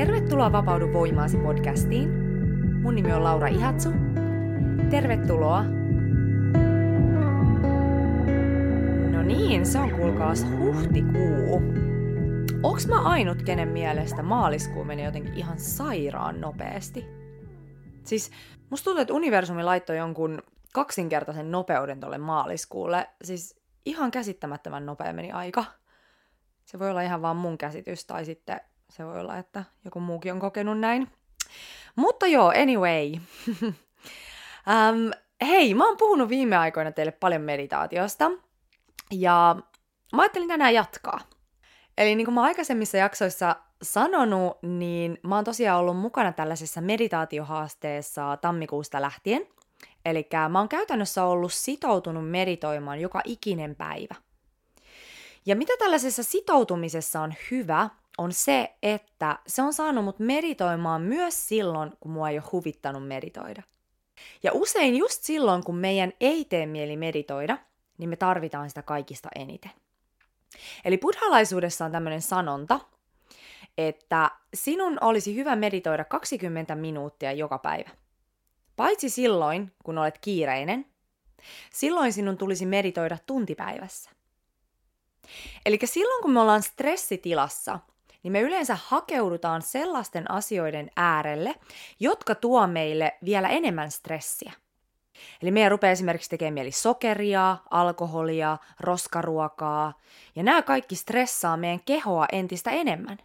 Tervetuloa Vapaudu voimaasi podcastiin. Mun nimi on Laura Ihatsu. Tervetuloa. No niin, se on kuulkaas huhtikuu. Onks mä ainut, kenen mielestä maaliskuu meni jotenkin ihan sairaan nopeasti? Siis musta tuntuu, että universumi laittoi jonkun kaksinkertaisen nopeuden tolle maaliskuulle. Siis ihan käsittämättömän nopea meni aika. Se voi olla ihan vaan mun käsitys, tai sitten se voi olla, että joku muukin on kokenut näin. Mutta joo, anyway. um, hei, mä oon puhunut viime aikoina teille paljon meditaatiosta, ja mä ajattelin tänään jatkaa. Eli niin kuin mä aikaisemmissa jaksoissa sanonut, niin mä oon tosiaan ollut mukana tällaisessa meditaatiohaasteessa tammikuusta lähtien. Eli mä oon käytännössä ollut sitoutunut meditoimaan joka ikinen päivä. Ja mitä tällaisessa sitoutumisessa on hyvä, on se, että se on saanut mut meditoimaan myös silloin, kun mua ei ole huvittanut meditoida. Ja usein just silloin, kun meidän ei tee mieli meditoida, niin me tarvitaan sitä kaikista eniten. Eli buddhalaisuudessa on tämmöinen sanonta, että sinun olisi hyvä meditoida 20 minuuttia joka päivä. Paitsi silloin, kun olet kiireinen, silloin sinun tulisi meditoida tuntipäivässä. Eli silloin, kun me ollaan stressitilassa, niin me yleensä hakeudutaan sellaisten asioiden äärelle, jotka tuo meille vielä enemmän stressiä. Eli meidän rupeaa esimerkiksi tekemään mieli sokeria, alkoholia, roskaruokaa, ja nämä kaikki stressaa meidän kehoa entistä enemmän.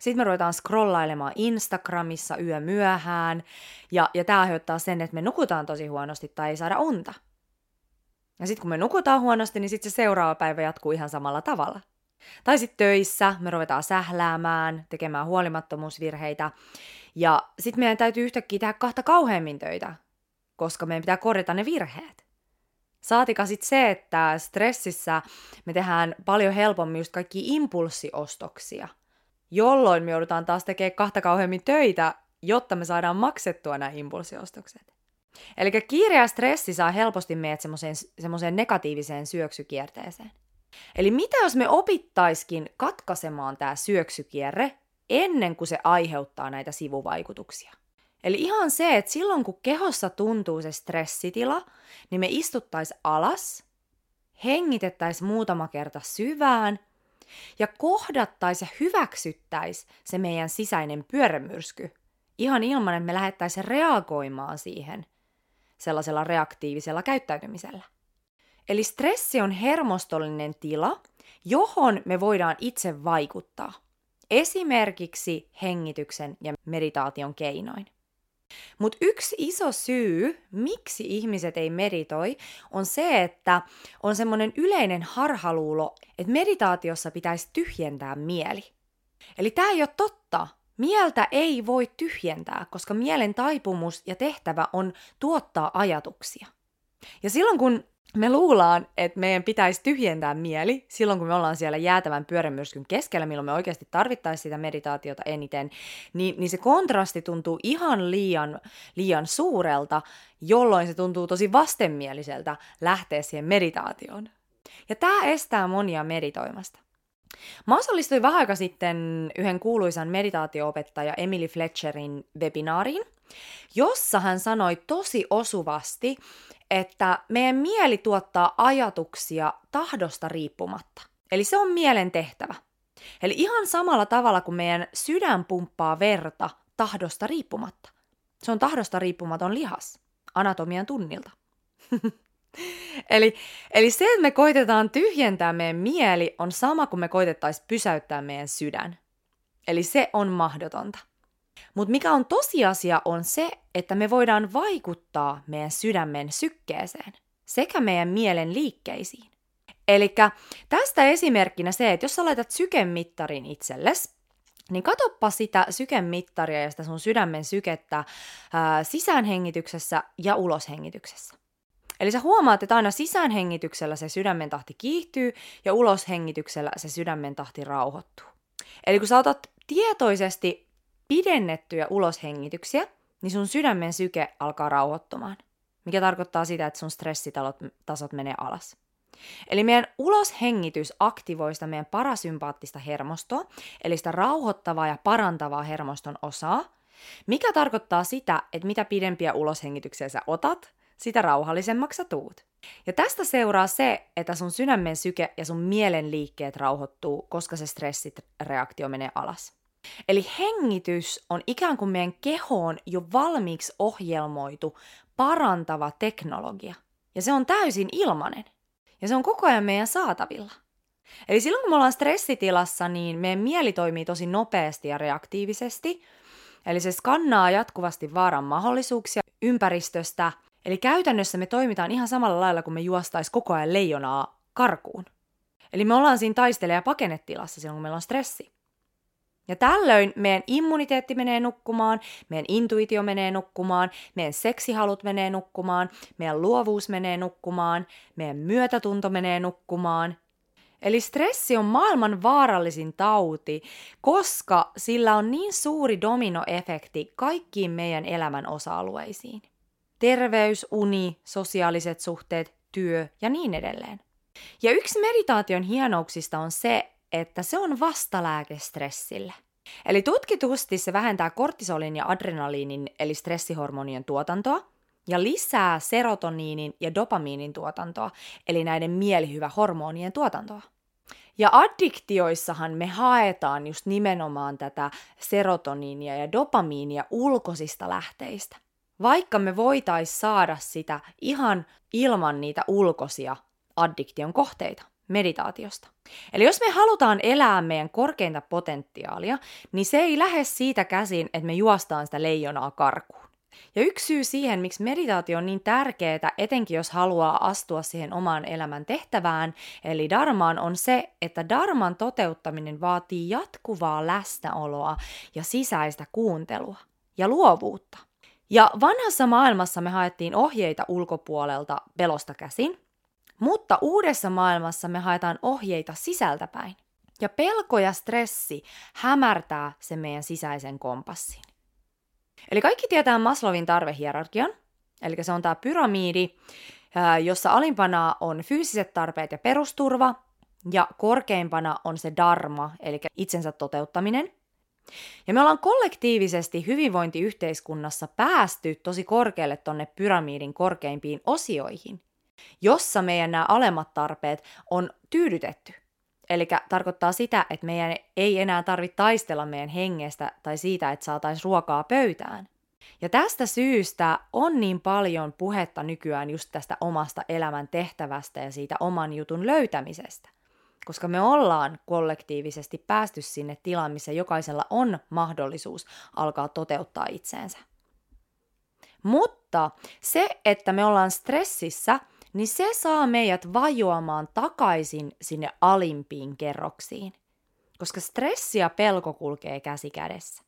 Sitten me ruvetaan scrollailemaan Instagramissa yö myöhään, ja, ja tämä aiheuttaa sen, että me nukutaan tosi huonosti tai ei saada unta. Ja sitten kun me nukutaan huonosti, niin sitten se seuraava päivä jatkuu ihan samalla tavalla. Tai sitten töissä me ruvetaan sähläämään, tekemään huolimattomuusvirheitä, ja sitten meidän täytyy yhtäkkiä tehdä kahta kauheammin töitä, koska meidän pitää korjata ne virheet. Saatika sitten se, että stressissä me tehdään paljon helpommin just kaikki impulssiostoksia, jolloin me joudutaan taas tekemään kahta kauheammin töitä, jotta me saadaan maksettua nämä impulssiostokset. Eli kiire ja stressi saa helposti meidät semmoiseen negatiiviseen syöksykierteeseen. Eli mitä jos me opittaiskin katkaisemaan tämä syöksykierre ennen kuin se aiheuttaa näitä sivuvaikutuksia? Eli ihan se, että silloin kun kehossa tuntuu se stressitila, niin me istuttais alas, hengitettäis muutama kerta syvään ja kohdattais ja hyväksyttäis se meidän sisäinen pyörämyrsky. Ihan ilman, että me lähettäisiin reagoimaan siihen sellaisella reaktiivisella käyttäytymisellä. Eli stressi on hermostollinen tila, johon me voidaan itse vaikuttaa. Esimerkiksi hengityksen ja meditaation keinoin. Mutta yksi iso syy, miksi ihmiset ei meditoi, on se, että on semmoinen yleinen harhaluulo, että meditaatiossa pitäisi tyhjentää mieli. Eli tämä ei ole totta. Mieltä ei voi tyhjentää, koska mielen taipumus ja tehtävä on tuottaa ajatuksia. Ja silloin kun me luullaan, että meidän pitäisi tyhjentää mieli silloin, kun me ollaan siellä jäätävän pyörämyrskyn keskellä, milloin me oikeasti tarvittaisiin sitä meditaatiota eniten, niin, niin se kontrasti tuntuu ihan liian, liian suurelta, jolloin se tuntuu tosi vastenmieliseltä lähteä siihen meditaatioon. Ja tämä estää monia meditoimasta. Mä osallistuin vähän aika sitten yhden kuuluisan meditaatioopettaja Emily Fletcherin webinaariin, jossa hän sanoi tosi osuvasti, että meidän mieli tuottaa ajatuksia tahdosta riippumatta. Eli se on mielen tehtävä. Eli ihan samalla tavalla kuin meidän sydän pumppaa verta tahdosta riippumatta. Se on tahdosta riippumaton lihas, anatomian tunnilta. eli, eli se, että me koitetaan tyhjentää meidän mieli, on sama kuin me koitettaisiin pysäyttää meidän sydän. Eli se on mahdotonta. Mutta mikä on tosiasia on se, että me voidaan vaikuttaa meidän sydämen sykkeeseen sekä meidän mielen liikkeisiin. Eli tästä esimerkkinä se, että jos sä laitat sykemittarin itsellesi, niin katoppa sitä sykemittaria ja sitä sun sydämen sykettä ää, sisäänhengityksessä ja uloshengityksessä. Eli sä huomaat, että aina sisäänhengityksellä se sydämen tahti kiihtyy ja uloshengityksellä se sydämen tahti rauhoittuu. Eli kun sä otat tietoisesti pidennettyjä uloshengityksiä, niin sun sydämen syke alkaa rauhoittumaan, mikä tarkoittaa sitä, että sun stressitasot menee alas. Eli meidän uloshengitys aktivoi sitä meidän parasympaattista hermostoa, eli sitä rauhoittavaa ja parantavaa hermoston osaa, mikä tarkoittaa sitä, että mitä pidempiä uloshengityksiä sä otat, sitä rauhallisemmaksi sä tuut. Ja tästä seuraa se, että sun sydämen syke ja sun mielen liikkeet rauhoittuu, koska se stressireaktio menee alas. Eli hengitys on ikään kuin meidän kehoon jo valmiiksi ohjelmoitu parantava teknologia. Ja se on täysin ilmanen. Ja se on koko ajan meidän saatavilla. Eli silloin kun me ollaan stressitilassa, niin meidän mieli toimii tosi nopeasti ja reaktiivisesti. Eli se skannaa jatkuvasti vaaran mahdollisuuksia ympäristöstä. Eli käytännössä me toimitaan ihan samalla lailla kuin me juostais koko ajan leijonaa karkuun. Eli me ollaan siinä taistele- ja pakenetilassa silloin, kun meillä on stressi. Ja tällöin meidän immuniteetti menee nukkumaan, meidän intuitio menee nukkumaan, meidän seksihalut menee nukkumaan, meidän luovuus menee nukkumaan, meidän myötätunto menee nukkumaan. Eli stressi on maailman vaarallisin tauti, koska sillä on niin suuri dominoefekti kaikkiin meidän elämän osa-alueisiin. Terveys, uni, sosiaaliset suhteet, työ ja niin edelleen. Ja yksi meditaation hienouksista on se, että se on vastalääke stressille. Eli tutkitusti se vähentää kortisolin ja adrenaliinin eli stressihormonien tuotantoa ja lisää serotoniinin ja dopamiinin tuotantoa eli näiden mielihyvähormonien tuotantoa. Ja addiktioissahan me haetaan just nimenomaan tätä serotoniinia ja dopamiinia ulkoisista lähteistä. Vaikka me voitais saada sitä ihan ilman niitä ulkoisia addiktion kohteita meditaatiosta. Eli jos me halutaan elää meidän korkeinta potentiaalia, niin se ei lähde siitä käsin, että me juostaan sitä leijonaa karkuun. Ja yksi syy siihen, miksi meditaatio on niin tärkeää, etenkin jos haluaa astua siihen omaan elämän tehtävään, eli darmaan, on se, että darman toteuttaminen vaatii jatkuvaa läsnäoloa ja sisäistä kuuntelua ja luovuutta. Ja vanhassa maailmassa me haettiin ohjeita ulkopuolelta pelosta käsin, mutta uudessa maailmassa me haetaan ohjeita sisältäpäin. Ja pelko ja stressi hämärtää se meidän sisäisen kompassin. Eli kaikki tietää Maslowin tarvehierarkian, eli se on tämä pyramidi, jossa alimpana on fyysiset tarpeet ja perusturva, ja korkeimpana on se dharma, eli itsensä toteuttaminen. Ja me ollaan kollektiivisesti hyvinvointiyhteiskunnassa päästy tosi korkealle tonne pyramidin korkeimpiin osioihin – jossa meidän nämä alemmat tarpeet on tyydytetty. Eli tarkoittaa sitä, että meidän ei enää tarvitse taistella meidän hengestä tai siitä, että saataisiin ruokaa pöytään. Ja tästä syystä on niin paljon puhetta nykyään just tästä omasta elämän tehtävästä ja siitä oman jutun löytämisestä. Koska me ollaan kollektiivisesti päästy sinne tilaan, missä jokaisella on mahdollisuus alkaa toteuttaa itseensä. Mutta se, että me ollaan stressissä – niin se saa meidät vajoamaan takaisin sinne alimpiin kerroksiin, koska stressi ja pelko kulkee käsi kädessä.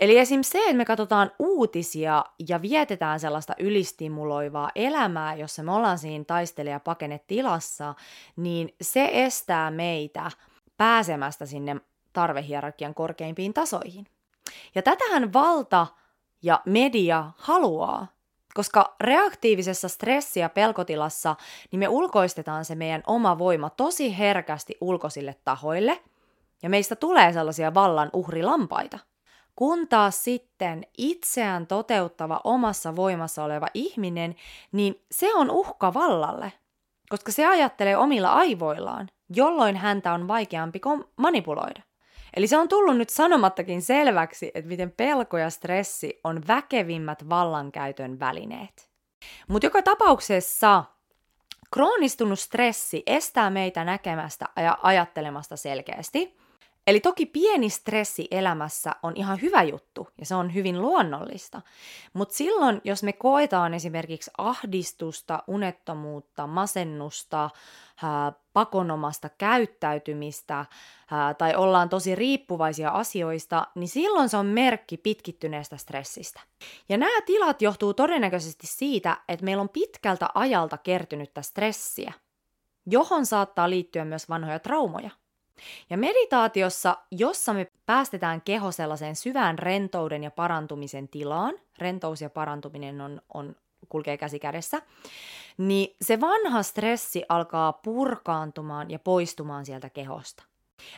Eli esim. se, että me katsotaan uutisia ja vietetään sellaista ylistimuloivaa elämää, jossa me ollaan siinä taistelija tilassa, niin se estää meitä pääsemästä sinne tarvehierarkian korkeimpiin tasoihin. Ja tätähän valta ja media haluaa, koska reaktiivisessa stressi- ja pelkotilassa niin me ulkoistetaan se meidän oma voima tosi herkästi ulkoisille tahoille, ja meistä tulee sellaisia vallan uhrilampaita. Kun taas sitten itseään toteuttava omassa voimassa oleva ihminen, niin se on uhka vallalle, koska se ajattelee omilla aivoillaan, jolloin häntä on vaikeampi manipuloida. Eli se on tullut nyt sanomattakin selväksi, että miten pelko ja stressi on väkevimmät vallankäytön välineet. Mutta joka tapauksessa kroonistunut stressi estää meitä näkemästä ja ajattelemasta selkeästi. Eli toki pieni stressi elämässä on ihan hyvä juttu ja se on hyvin luonnollista. Mutta silloin, jos me koetaan esimerkiksi ahdistusta, unettomuutta, masennusta, pakonomasta käyttäytymistä tai ollaan tosi riippuvaisia asioista, niin silloin se on merkki pitkittyneestä stressistä. Ja nämä tilat johtuu todennäköisesti siitä, että meillä on pitkältä ajalta kertynyttä stressiä, johon saattaa liittyä myös vanhoja traumoja. Ja meditaatiossa, jossa me päästetään keho sellaiseen syvään rentouden ja parantumisen tilaan, rentous ja parantuminen on, on kulkee käsi kädessä, niin se vanha stressi alkaa purkaantumaan ja poistumaan sieltä kehosta.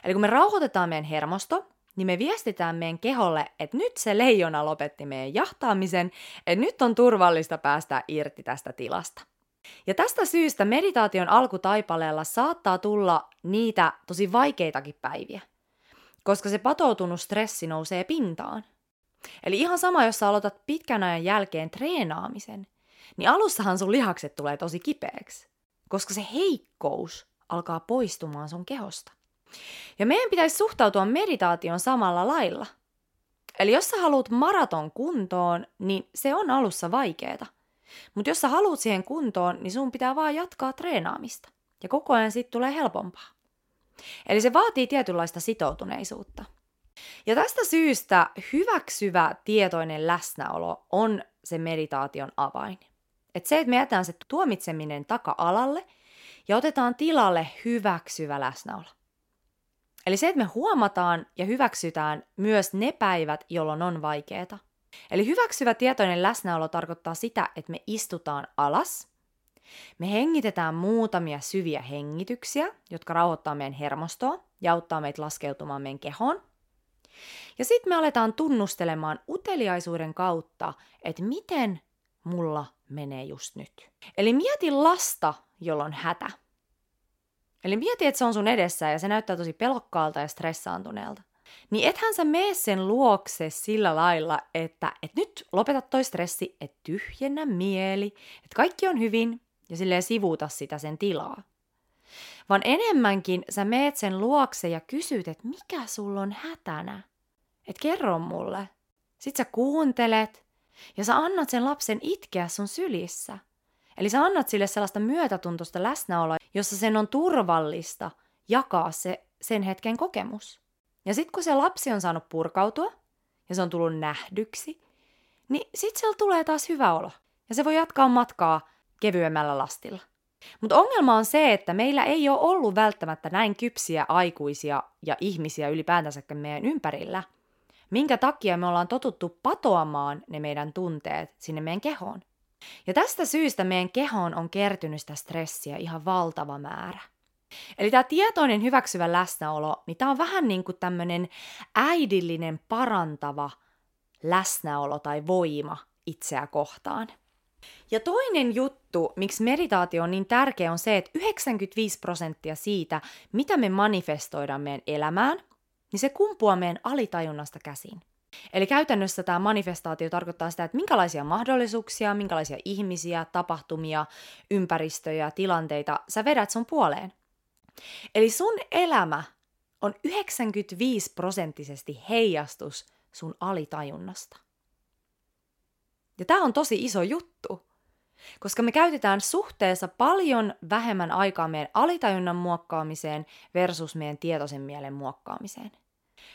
Eli kun me rauhoitetaan meidän hermosto, niin me viestitään meidän keholle, että nyt se leijona lopetti meidän jahtaamisen, että nyt on turvallista päästä irti tästä tilasta. Ja tästä syystä meditaation alkutaipaleella saattaa tulla niitä tosi vaikeitakin päiviä, koska se patoutunut stressi nousee pintaan. Eli ihan sama, jos sä aloitat pitkän ajan jälkeen treenaamisen, niin alussahan sun lihakset tulee tosi kipeäksi, koska se heikkous alkaa poistumaan sun kehosta. Ja meidän pitäisi suhtautua meditaation samalla lailla. Eli jos sä haluat maraton kuntoon, niin se on alussa vaikeeta. Mutta jos sä haluat siihen kuntoon, niin sun pitää vaan jatkaa treenaamista. Ja koko ajan siitä tulee helpompaa. Eli se vaatii tietynlaista sitoutuneisuutta. Ja tästä syystä hyväksyvä tietoinen läsnäolo on se meditaation avain. Et se, että me jätään se tuomitseminen taka-alalle ja otetaan tilalle hyväksyvä läsnäolo. Eli se, että me huomataan ja hyväksytään myös ne päivät, jolloin on vaikeeta. Eli hyväksyvä tietoinen läsnäolo tarkoittaa sitä, että me istutaan alas, me hengitetään muutamia syviä hengityksiä, jotka rauhoittaa meidän hermostoa ja auttaa meitä laskeutumaan meidän kehoon. Ja sitten me aletaan tunnustelemaan uteliaisuuden kautta, että miten mulla menee just nyt. Eli mieti lasta, jolla on hätä. Eli mieti, että se on sun edessä ja se näyttää tosi pelokkaalta ja stressaantuneelta. Niin ethän sä mene sen luokse sillä lailla, että et nyt lopeta toi stressi, että tyhjennä mieli, että kaikki on hyvin ja silleen sivuuta sitä sen tilaa. Vaan enemmänkin sä meet sen luokse ja kysyt, että mikä sulla on hätänä. Että kerro mulle. Sitten sä kuuntelet ja sä annat sen lapsen itkeä sun sylissä – Eli sä annat sille sellaista myötätuntoista läsnäoloa, jossa sen on turvallista jakaa se sen hetken kokemus. Ja sitten kun se lapsi on saanut purkautua ja se on tullut nähdyksi, niin sitten siellä tulee taas hyvä olo. Ja se voi jatkaa matkaa kevyemmällä lastilla. Mutta ongelma on se, että meillä ei ole ollut välttämättä näin kypsiä aikuisia ja ihmisiä ylipäätänsäkään meidän ympärillä, minkä takia me ollaan totuttu patoamaan ne meidän tunteet sinne meidän kehoon. Ja tästä syystä meidän kehoon on kertynyt sitä stressiä ihan valtava määrä. Eli tämä tietoinen hyväksyvä läsnäolo, niin tämä on vähän niin kuin tämmöinen äidillinen parantava läsnäolo tai voima itseä kohtaan. Ja toinen juttu, miksi meditaatio on niin tärkeä, on se, että 95 prosenttia siitä, mitä me manifestoidaan meidän elämään, niin se kumpuaa meidän alitajunnasta käsin. Eli käytännössä tämä manifestaatio tarkoittaa sitä, että minkälaisia mahdollisuuksia, minkälaisia ihmisiä, tapahtumia, ympäristöjä, tilanteita sä vedät sun puoleen. Eli sun elämä on 95 prosenttisesti heijastus sun alitajunnasta. Ja tämä on tosi iso juttu, koska me käytetään suhteessa paljon vähemmän aikaa meidän alitajunnan muokkaamiseen versus meidän tietoisen mielen muokkaamiseen.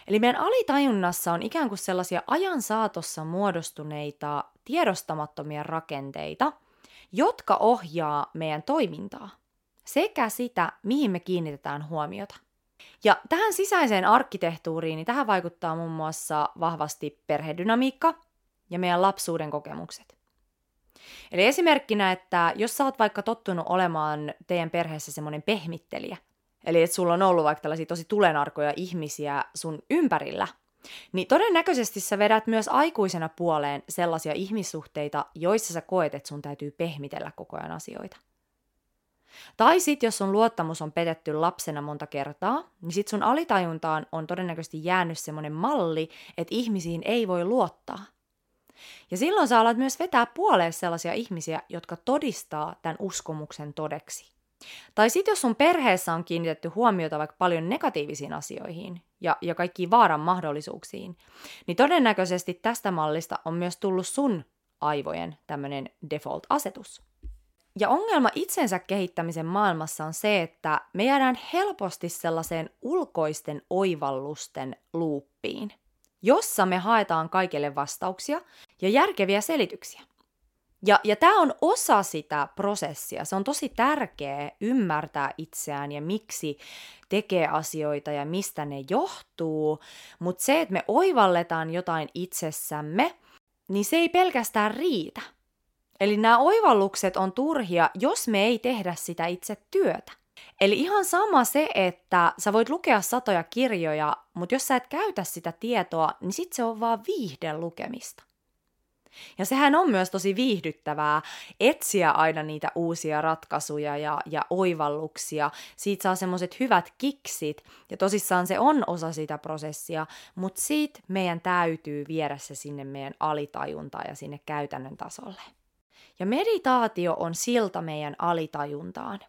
Eli meidän alitajunnassa on ikään kuin sellaisia ajan saatossa muodostuneita tiedostamattomia rakenteita, jotka ohjaa meidän toimintaa sekä sitä, mihin me kiinnitetään huomiota. Ja tähän sisäiseen arkkitehtuuriin, niin tähän vaikuttaa muun muassa vahvasti perhedynamiikka ja meidän lapsuuden kokemukset. Eli esimerkkinä, että jos sä oot vaikka tottunut olemaan teidän perheessä semmoinen pehmittelijä – eli että sulla on ollut vaikka tällaisia tosi tulenarkoja ihmisiä sun ympärillä, niin todennäköisesti sä vedät myös aikuisena puoleen sellaisia ihmissuhteita, joissa sä koet, että sun täytyy pehmitellä koko ajan asioita. Tai sit jos sun luottamus on petetty lapsena monta kertaa, niin sit sun alitajuntaan on todennäköisesti jäänyt semmoinen malli, että ihmisiin ei voi luottaa. Ja silloin sä alat myös vetää puoleen sellaisia ihmisiä, jotka todistaa tämän uskomuksen todeksi. Tai sitten jos sun perheessä on kiinnitetty huomiota vaikka paljon negatiivisiin asioihin ja, ja kaikkiin vaaran mahdollisuuksiin, niin todennäköisesti tästä mallista on myös tullut sun aivojen tämmöinen default-asetus. Ja ongelma itsensä kehittämisen maailmassa on se, että me jäädään helposti sellaiseen ulkoisten oivallusten luuppiin, jossa me haetaan kaikille vastauksia ja järkeviä selityksiä. Ja, ja tämä on osa sitä prosessia. Se on tosi tärkeää ymmärtää itseään ja miksi tekee asioita ja mistä ne johtuu. Mutta se, että me oivalletaan jotain itsessämme, niin se ei pelkästään riitä. Eli nämä oivallukset on turhia, jos me ei tehdä sitä itse työtä. Eli ihan sama se, että sä voit lukea satoja kirjoja, mutta jos sä et käytä sitä tietoa, niin sit se on vaan viihde lukemista. Ja sehän on myös tosi viihdyttävää etsiä aina niitä uusia ratkaisuja ja, ja oivalluksia. Siitä saa semmoiset hyvät kiksit, ja tosissaan se on osa sitä prosessia, mutta siitä meidän täytyy viedä se sinne meidän alitajuntaan ja sinne käytännön tasolle. Ja meditaatio on silta meidän alitajuntaan.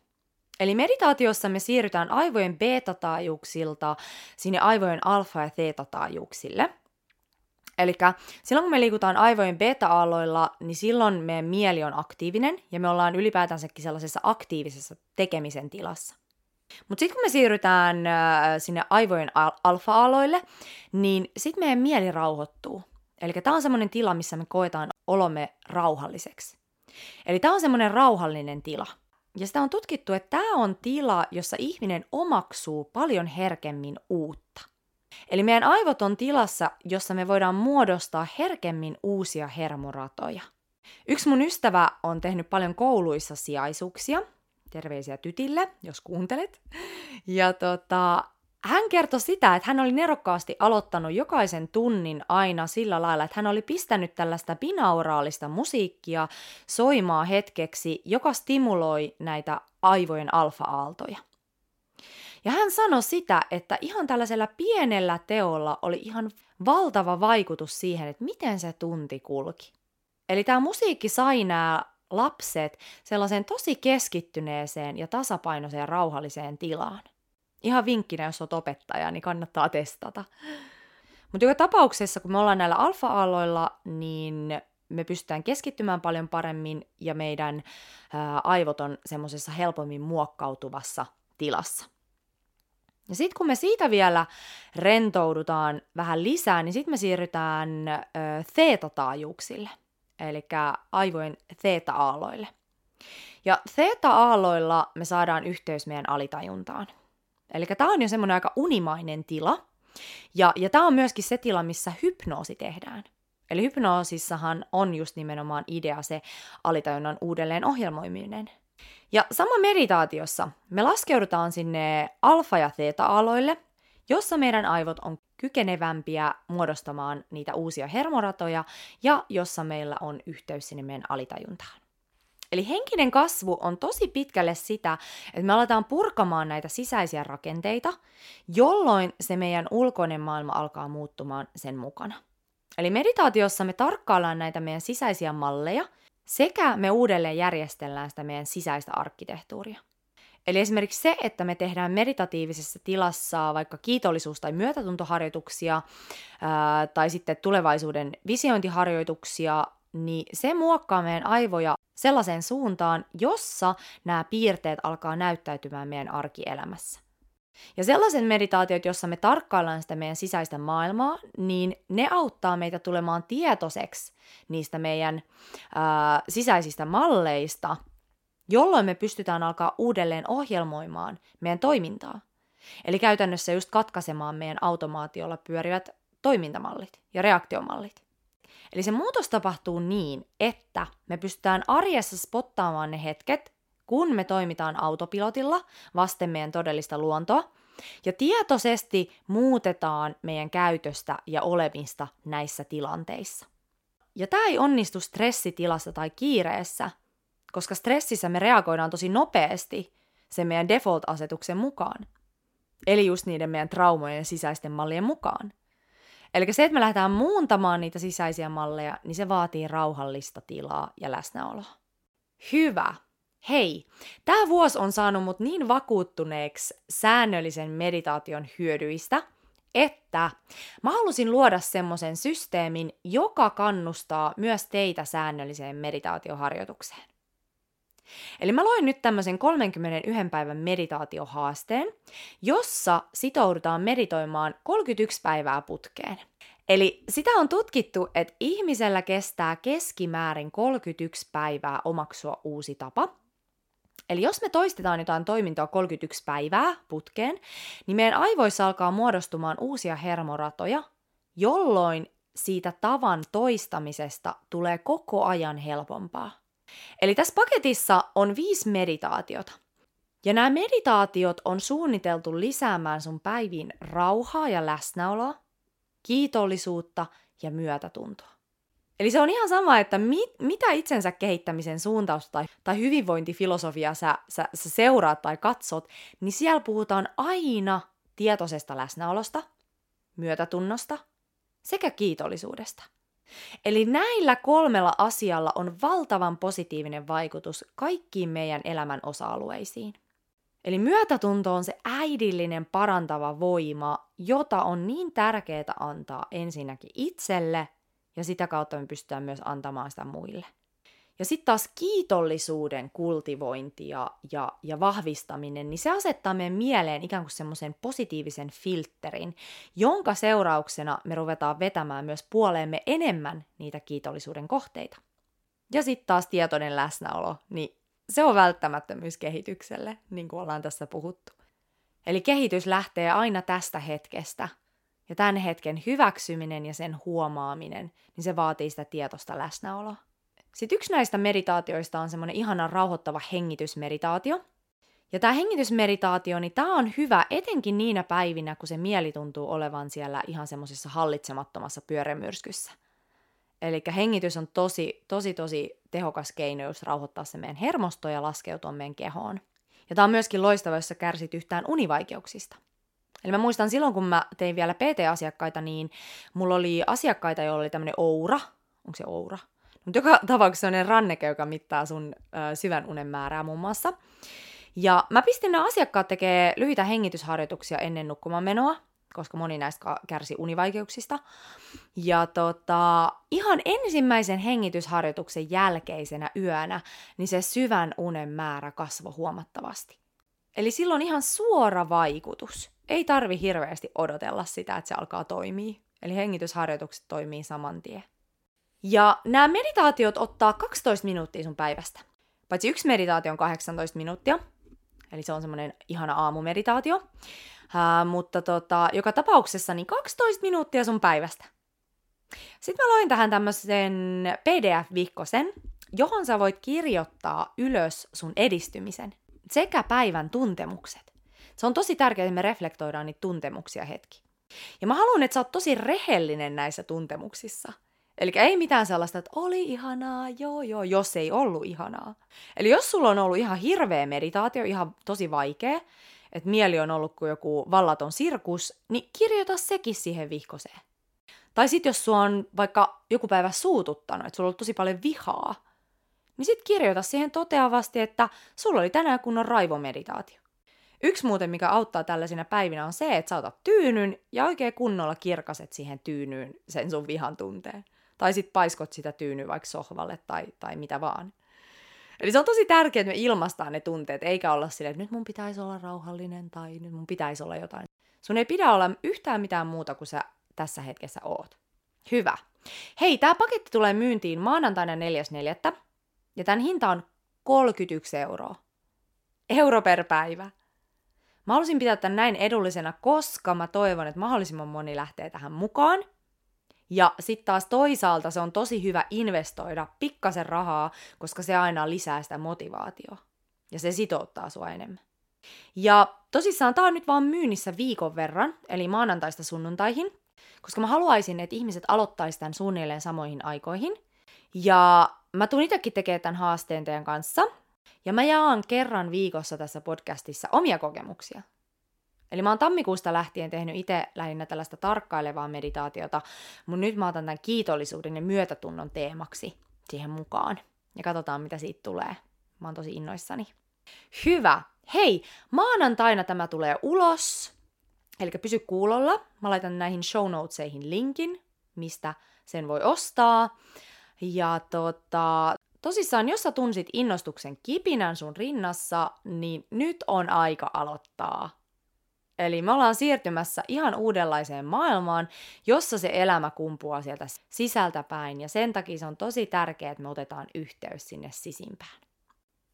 Eli meditaatiossa me siirrytään aivojen beta-taajuuksilta sinne aivojen alfa- ja theta-taajuuksille – Eli silloin kun me liikutaan aivojen beta-aalloilla, niin silloin meidän mieli on aktiivinen ja me ollaan ylipäätänsäkin sellaisessa aktiivisessa tekemisen tilassa. Mutta sitten kun me siirrytään äh, sinne aivojen al- alfa-aalloille, niin sitten meidän mieli rauhoittuu. Eli tämä on semmoinen tila, missä me koetaan olomme rauhalliseksi. Eli tämä on semmoinen rauhallinen tila. Ja sitä on tutkittu, että tämä on tila, jossa ihminen omaksuu paljon herkemmin uutta. Eli meidän aivot on tilassa, jossa me voidaan muodostaa herkemmin uusia hermoratoja. Yksi mun ystävä on tehnyt paljon kouluissa sijaisuuksia. Terveisiä tytille, jos kuuntelet. Ja tota, hän kertoi sitä, että hän oli nerokkaasti aloittanut jokaisen tunnin aina sillä lailla, että hän oli pistänyt tällaista binauraalista musiikkia soimaa hetkeksi, joka stimuloi näitä aivojen alfa-aaltoja. Ja hän sanoi sitä, että ihan tällaisella pienellä teolla oli ihan valtava vaikutus siihen, että miten se tunti kulki. Eli tämä musiikki sai nämä lapset sellaiseen tosi keskittyneeseen ja tasapainoiseen rauhalliseen tilaan. Ihan vinkkinä, jos olet opettaja, niin kannattaa testata. Mutta joka tapauksessa, kun me ollaan näillä alfa-aalloilla, niin me pystytään keskittymään paljon paremmin ja meidän ää, aivot on semmoisessa helpommin muokkautuvassa tilassa. Ja sitten kun me siitä vielä rentoudutaan vähän lisää, niin sitten me siirrytään theta-taajuuksille, eli aivojen theta-aalloille. Ja theta-aalloilla me saadaan yhteys meidän alitajuntaan. Eli tämä on jo semmoinen aika unimainen tila, ja, ja tämä on myöskin se tila, missä hypnoosi tehdään. Eli hypnoosissahan on just nimenomaan idea se alitajunnan uudelleen ohjelmoiminen. Ja sama meditaatiossa me laskeudutaan sinne alfa- ja theta-aloille, jossa meidän aivot on kykenevämpiä muodostamaan niitä uusia hermoratoja ja jossa meillä on yhteys sinne meidän alitajuntaan. Eli henkinen kasvu on tosi pitkälle sitä, että me aletaan purkamaan näitä sisäisiä rakenteita, jolloin se meidän ulkoinen maailma alkaa muuttumaan sen mukana. Eli meditaatiossa me tarkkaillaan näitä meidän sisäisiä malleja – sekä me uudelleen järjestellään sitä meidän sisäistä arkkitehtuuria. Eli esimerkiksi se, että me tehdään meditatiivisessa tilassa vaikka kiitollisuus- tai myötätuntoharjoituksia tai sitten tulevaisuuden visiointiharjoituksia, niin se muokkaa meidän aivoja sellaiseen suuntaan, jossa nämä piirteet alkaa näyttäytymään meidän arkielämässä. Ja sellaiset meditaatiot, jossa me tarkkaillaan sitä meidän sisäistä maailmaa, niin ne auttaa meitä tulemaan tietoiseksi niistä meidän ää, sisäisistä malleista, jolloin me pystytään alkaa uudelleen ohjelmoimaan meidän toimintaa. Eli käytännössä just katkaisemaan meidän automaatiolla pyörivät toimintamallit ja reaktiomallit. Eli se muutos tapahtuu niin, että me pystytään arjessa spottaamaan ne hetket, kun me toimitaan autopilotilla vasten meidän todellista luontoa, ja tietoisesti muutetaan meidän käytöstä ja olemista näissä tilanteissa. Ja tämä ei onnistu stressitilassa tai kiireessä, koska stressissä me reagoidaan tosi nopeasti sen meidän default-asetuksen mukaan. Eli just niiden meidän traumojen ja sisäisten mallien mukaan. Eli se, että me lähdetään muuntamaan niitä sisäisiä malleja, niin se vaatii rauhallista tilaa ja läsnäoloa. Hyvä. Hei, tämä vuosi on saanut mut niin vakuuttuneeksi säännöllisen meditaation hyödyistä, että mä halusin luoda semmoisen systeemin, joka kannustaa myös teitä säännölliseen meditaatioharjoitukseen. Eli mä loin nyt tämmöisen 31 päivän meditaatiohaasteen, jossa sitoudutaan meditoimaan 31 päivää putkeen. Eli sitä on tutkittu, että ihmisellä kestää keskimäärin 31 päivää omaksua uusi tapa – Eli jos me toistetaan jotain toimintoa 31 päivää putkeen, niin meidän aivoissa alkaa muodostumaan uusia hermoratoja, jolloin siitä tavan toistamisesta tulee koko ajan helpompaa. Eli tässä paketissa on viisi meditaatiota. Ja nämä meditaatiot on suunniteltu lisäämään sun päiviin rauhaa ja läsnäoloa, kiitollisuutta ja myötätuntoa. Eli se on ihan sama, että mit, mitä itsensä kehittämisen suuntausta tai, tai hyvinvointifilosofiaa sä, sä, sä seuraat tai katsot, niin siellä puhutaan aina tietoisesta läsnäolosta, myötätunnosta sekä kiitollisuudesta. Eli näillä kolmella asialla on valtavan positiivinen vaikutus kaikkiin meidän elämän osa-alueisiin. Eli myötätunto on se äidillinen parantava voima, jota on niin tärkeää antaa ensinnäkin itselle ja sitä kautta me pystytään myös antamaan sitä muille. Ja sitten taas kiitollisuuden kultivointi ja, ja, ja vahvistaminen, niin se asettaa meidän mieleen ikään kuin semmoisen positiivisen filterin, jonka seurauksena me ruvetaan vetämään myös puoleemme enemmän niitä kiitollisuuden kohteita. Ja sitten taas tietoinen läsnäolo, niin se on välttämättömyys kehitykselle, niin kuin ollaan tässä puhuttu. Eli kehitys lähtee aina tästä hetkestä, ja tämän hetken hyväksyminen ja sen huomaaminen, niin se vaatii sitä tietoista läsnäoloa. Sitten yksi näistä meditaatioista on semmoinen ihana rauhoittava hengitysmeditaatio. Ja tämä hengitysmeditaatio, niin tämä on hyvä etenkin niinä päivinä, kun se mieli tuntuu olevan siellä ihan semmoisessa hallitsemattomassa pyörämyrskyssä. Eli hengitys on tosi, tosi, tosi tehokas keino, jos rauhoittaa se meidän hermosto ja laskeutua meidän kehoon. Ja tämä on myöskin loistava, jos sä kärsit yhtään univaikeuksista. Eli mä muistan silloin, kun mä tein vielä PT-asiakkaita, niin mulla oli asiakkaita, joilla oli tämmöinen oura. Onko se oura? Mutta joka tapauksessa on ranneke, joka mittaa sun ö, syvän unen määrää muun muassa. Ja mä pistin nämä asiakkaat tekee lyhyitä hengitysharjoituksia ennen nukkumaan menoa, koska moni näistä kärsi univaikeuksista. Ja tota, ihan ensimmäisen hengitysharjoituksen jälkeisenä yönä, niin se syvän unen määrä kasvoi huomattavasti. Eli silloin ihan suora vaikutus. Ei tarvi hirveästi odotella sitä, että se alkaa toimia. Eli hengitysharjoitukset toimii saman tien. Ja nämä meditaatiot ottaa 12 minuuttia sun päivästä. Paitsi yksi meditaatio on 18 minuuttia, eli se on semmoinen ihana aamumeditaatio. Uh, mutta tota, joka tapauksessa niin 12 minuuttia sun päivästä. Sitten mä loin tähän tämmöisen PDF-vihkosen, johon sä voit kirjoittaa ylös sun edistymisen sekä päivän tuntemukset. Se on tosi tärkeää, että me reflektoidaan niitä tuntemuksia hetki. Ja mä haluan, että sä oot tosi rehellinen näissä tuntemuksissa – Eli ei mitään sellaista, että oli ihanaa, joo joo, jos ei ollut ihanaa. Eli jos sulla on ollut ihan hirveä meditaatio, ihan tosi vaikea, että mieli on ollut kuin joku vallaton sirkus, niin kirjoita sekin siihen vihkoseen. Tai sitten jos sua on vaikka joku päivä suututtanut, että sulla on ollut tosi paljon vihaa, niin sitten kirjoita siihen toteavasti, että sulla oli tänään kunnon raivomeditaatio. Yksi muuten, mikä auttaa tällaisina päivinä, on se, että sä otat tyynyn ja oikein kunnolla kirkaset siihen tyynyyn sen sun vihan tunteen. Tai sitten paiskot sitä tyynyä vaikka sohvalle tai, tai mitä vaan. Eli se on tosi tärkeää, että me ilmaistaan ne tunteet, eikä olla silleen, että nyt mun pitäisi olla rauhallinen tai nyt mun pitäisi olla jotain. Sun ei pidä olla yhtään mitään muuta kuin sä tässä hetkessä oot. Hyvä. Hei, tämä paketti tulee myyntiin maanantaina 4.4. Ja tämän hinta on 31 euroa. Euro per päivä. Mä haluaisin pitää tämän näin edullisena, koska mä toivon, että mahdollisimman moni lähtee tähän mukaan – ja sitten taas toisaalta se on tosi hyvä investoida pikkasen rahaa, koska se aina lisää sitä motivaatioa. Ja se sitouttaa sua enemmän. Ja tosissaan tämä on nyt vaan myynnissä viikon verran, eli maanantaista sunnuntaihin, koska mä haluaisin, että ihmiset aloittaisivat tämän suunnilleen samoihin aikoihin. Ja mä tuun itsekin tekemään tämän haasteen teidän kanssa. Ja mä jaan kerran viikossa tässä podcastissa omia kokemuksia. Eli mä oon tammikuusta lähtien tehnyt itse lähinnä tällaista tarkkailevaa meditaatiota, mutta nyt mä otan tämän kiitollisuuden ja myötätunnon teemaksi siihen mukaan. Ja katsotaan, mitä siitä tulee. Mä oon tosi innoissani. Hyvä. Hei, maanantaina tämä tulee ulos. Eli pysy kuulolla. Mä laitan näihin show notesihin linkin, mistä sen voi ostaa. Ja tota, tosissaan, jos sä tunsit innostuksen kipinän sun rinnassa, niin nyt on aika aloittaa Eli me ollaan siirtymässä ihan uudenlaiseen maailmaan, jossa se elämä kumpuaa sieltä sisältä päin, ja sen takia se on tosi tärkeää, että me otetaan yhteys sinne sisimpään.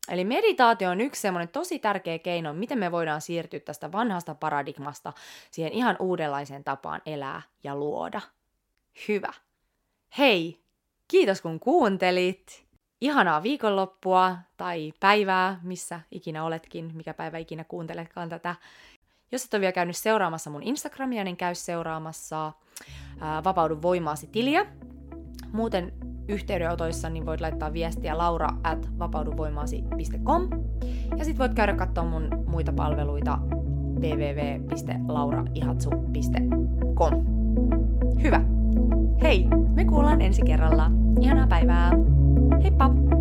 Eli meditaatio on yksi semmoinen tosi tärkeä keino, miten me voidaan siirtyä tästä vanhasta paradigmasta siihen ihan uudenlaiseen tapaan elää ja luoda. Hyvä. Hei, kiitos kun kuuntelit. ihanaa viikonloppua tai päivää, missä ikinä oletkin, mikä päivä ikinä kuunteletkaan tätä. Jos et ole vielä käynyt seuraamassa mun Instagramia, niin käy seuraamassa ää, Vapaudu voimaasi tiliä. Muuten yhteydenotoissa niin voit laittaa viestiä laura at vapauduvoimaasi.com ja sit voit käydä katsoa mun muita palveluita www.lauraihatsu.com. Hyvä! Hei, me kuullaan ensi kerralla. Ihanaa päivää! Heippa!